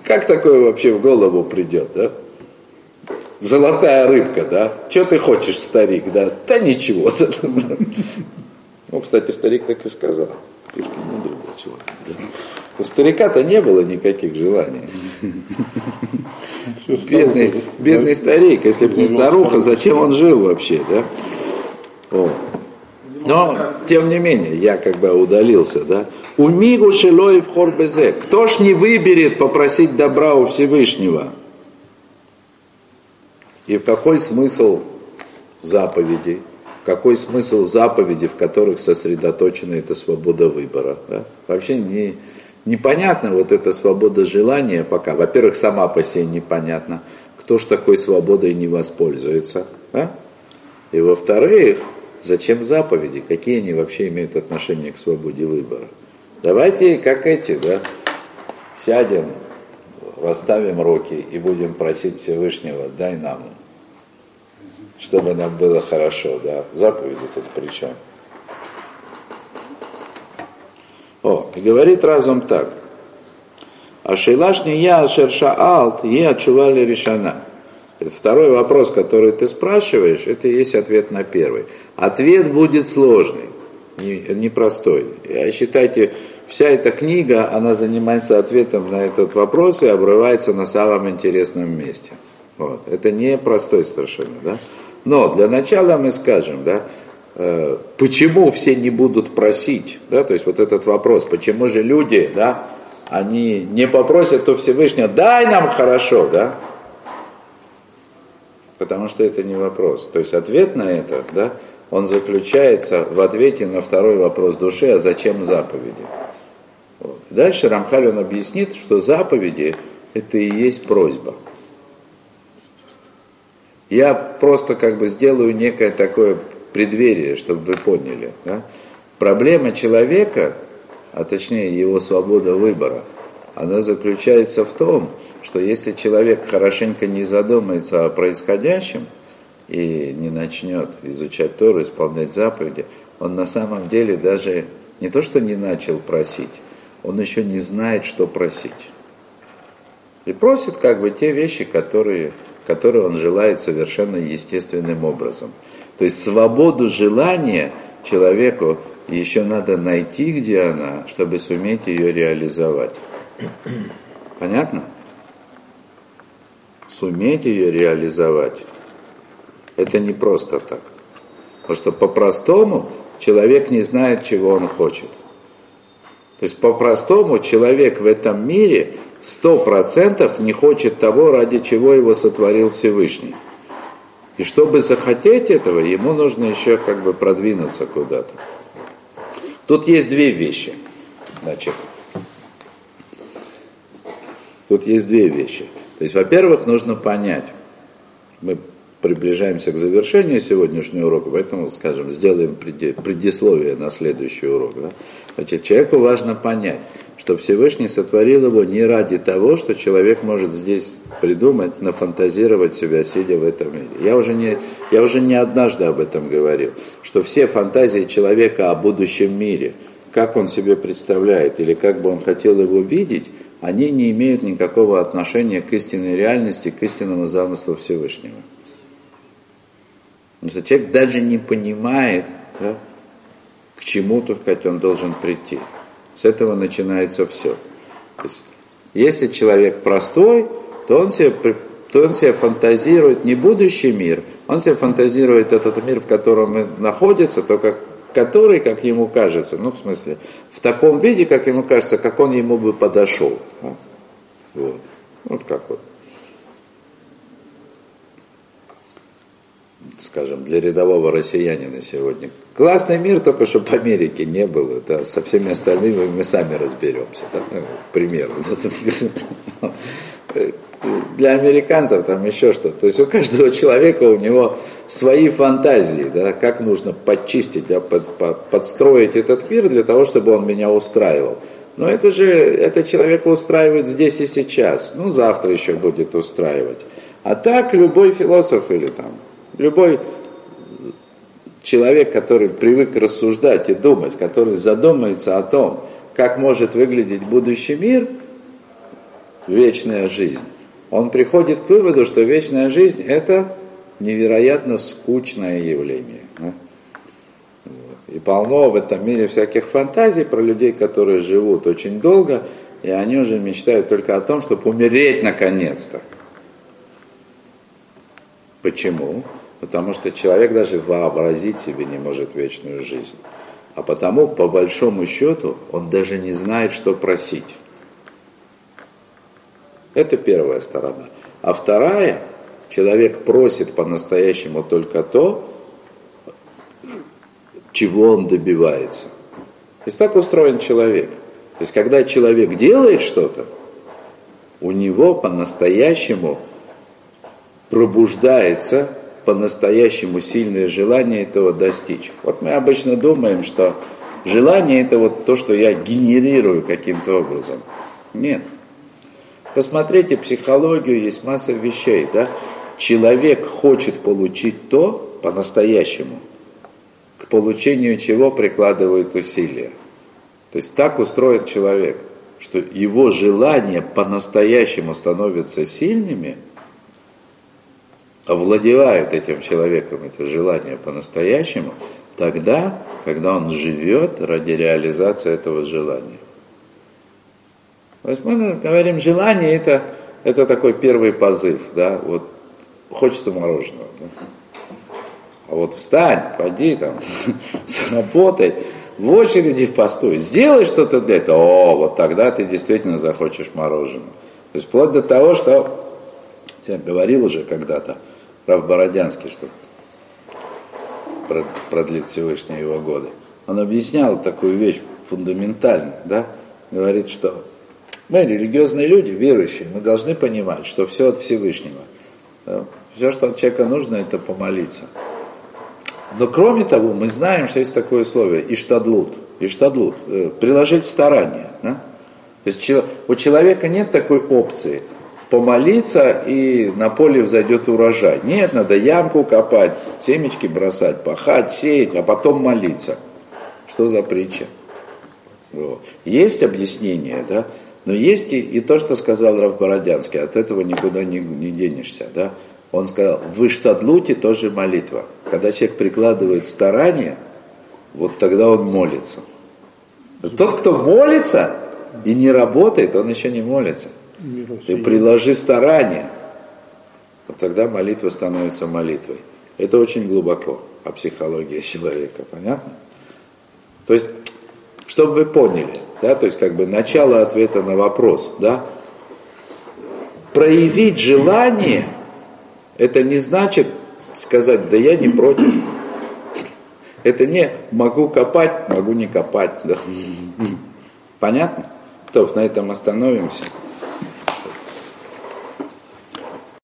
Как такое вообще в голову придет, да? Золотая рыбка, да? Что ты хочешь, старик, да? Да ничего. (laughs) Ну, кстати, старик так и сказал. Мудрый был человек. У старика-то не было никаких желаний. Бедный, бедный старик, если бы не старуха, зачем он жил вообще, да? О. Но, тем не менее, я как бы удалился, да? У мигу шилой в хорбезе. Кто ж не выберет попросить добра у Всевышнего? И в какой смысл заповедей? какой смысл заповеди, в которых сосредоточена эта свобода выбора. Да? Вообще не, Непонятно вот эта свобода желания пока. Во-первых, сама по себе непонятна. Кто ж такой свободой не воспользуется? А? И во-вторых, зачем заповеди? Какие они вообще имеют отношение к свободе выбора? Давайте, как эти, да, сядем, расставим руки и будем просить Всевышнего, дай нам, чтобы нам было хорошо, да. Заповеди тут при чем? О, и говорит разум так. А шейлаш не я, шерша алт, е отчували решена. Второй вопрос, который ты спрашиваешь, это и есть ответ на первый. Ответ будет сложный, непростой. Не считайте, вся эта книга, она занимается ответом на этот вопрос и обрывается на самом интересном месте. Вот. Это не простой совершенно, да? Но для начала мы скажем, да, э, почему все не будут просить, да, то есть вот этот вопрос, почему же люди, да, они не попросят у Всевышнего, дай нам хорошо, да, потому что это не вопрос. То есть ответ на это, да, он заключается в ответе на второй вопрос души, а зачем заповеди. Вот. Дальше Рамхаль он объяснит, что заповеди это и есть просьба. Я просто как бы сделаю некое такое преддверие, чтобы вы поняли. Да? Проблема человека, а точнее его свобода выбора, она заключается в том, что если человек хорошенько не задумается о происходящем и не начнет изучать Тору, исполнять заповеди, он на самом деле даже не то, что не начал просить, он еще не знает, что просить. И просит как бы те вещи, которые, которые он желает совершенно естественным образом. То есть свободу желания человеку еще надо найти, где она, чтобы суметь ее реализовать. Понятно? суметь ее реализовать, это не просто так. Потому что по-простому человек не знает, чего он хочет. То есть по-простому человек в этом мире сто процентов не хочет того, ради чего его сотворил Всевышний. И чтобы захотеть этого, ему нужно еще как бы продвинуться куда-то. Тут есть две вещи. Значит, тут есть две вещи. То есть, во-первых, нужно понять, мы приближаемся к завершению сегодняшнего урока, поэтому, скажем, сделаем предисловие на следующий урок. Да? Значит, человеку важно понять, что Всевышний сотворил его не ради того, что человек может здесь придумать, нафантазировать себя, сидя в этом мире. Я уже, не, я уже не однажды об этом говорил, что все фантазии человека о будущем мире, как он себе представляет или как бы он хотел его видеть, они не имеют никакого отношения к истинной реальности, к истинному замыслу Всевышнего. Потому что человек даже не понимает, да, к чему, так сказать, он должен прийти. С этого начинается все. То есть, если человек простой, то он себе то он себе фантазирует не будущий мир, он себе фантазирует этот мир, в котором он находится, то как который, как ему кажется, ну, в смысле, в таком виде, как ему кажется, как он ему бы подошел. Вот, вот как вот. Скажем, для рядового россиянина сегодня. Классный мир, только чтобы в Америке не было. Да, со всеми остальными мы сами разберемся. Да, ну. Для американцев там еще что-то. То есть у каждого человека у него свои фантазии, да, как нужно подчистить, да, под, под, подстроить этот мир для того, чтобы он меня устраивал. Но это же, это человека устраивает здесь и сейчас. Ну, завтра еще будет устраивать. А так любой философ или там, любой человек, который привык рассуждать и думать, который задумается о том, как может выглядеть будущий мир, вечная жизнь, он приходит к выводу, что вечная жизнь это невероятно скучное явление. И полно в этом мире всяких фантазий про людей, которые живут очень долго, и они уже мечтают только о том, чтобы умереть наконец-то. Почему? Потому что человек даже вообразить себе не может вечную жизнь. А потому, по большому счету, он даже не знает, что просить. Это первая сторона. А вторая, человек просит по-настоящему только то, чего он добивается. И так устроен человек. То есть, когда человек делает что-то, у него по-настоящему пробуждается по-настоящему сильное желание этого достичь. Вот мы обычно думаем, что желание это вот то, что я генерирую каким-то образом. Нет. Посмотрите психологию, есть масса вещей, да? Человек хочет получить то по-настоящему, к получению чего прикладывает усилия. То есть так устроен человек, что его желания по-настоящему становятся сильными – овладевают этим человеком, это желание по-настоящему, тогда, когда он живет ради реализации этого желания. То есть мы говорим, желание это, это такой первый позыв, да, вот хочется мороженого. Да? А вот встань, пойди там, (laughs) сработай, в очереди постой, сделай что-то для этого, о, вот тогда ты действительно захочешь мороженого. То есть вплоть до того, что я говорил уже когда-то, Рав Бородянский, что продлит Всевышний его годы. Он объяснял такую вещь фундаментальную, да, говорит, что мы, религиозные люди, верующие, мы должны понимать, что все от Всевышнего. Все, что от человека нужно, это помолиться. Но кроме того, мы знаем, что есть такое условие иштадлут, иштадлут, э, приложить старания. Да? То есть у человека нет такой опции – помолиться и на поле взойдет урожай. Нет, надо ямку копать, семечки бросать, пахать, сеять, а потом молиться. Что за притча? Вот. Есть объяснение, да, но есть и, и то, что сказал Рав Бородянский, от этого никуда не, не денешься, да. Он сказал, в Иштадлуте тоже молитва. Когда человек прикладывает старание, вот тогда он молится. Тот, кто молится и не работает, он еще не молится. Ты приложи старание, вот тогда молитва становится молитвой. Это очень глубоко о психологии человека, понятно? То есть, чтобы вы поняли, да, то есть как бы начало ответа на вопрос, да, проявить желание, это не значит сказать, да я не против. Это не могу копать, могу не копать. Да. Понятно? То, на этом остановимся.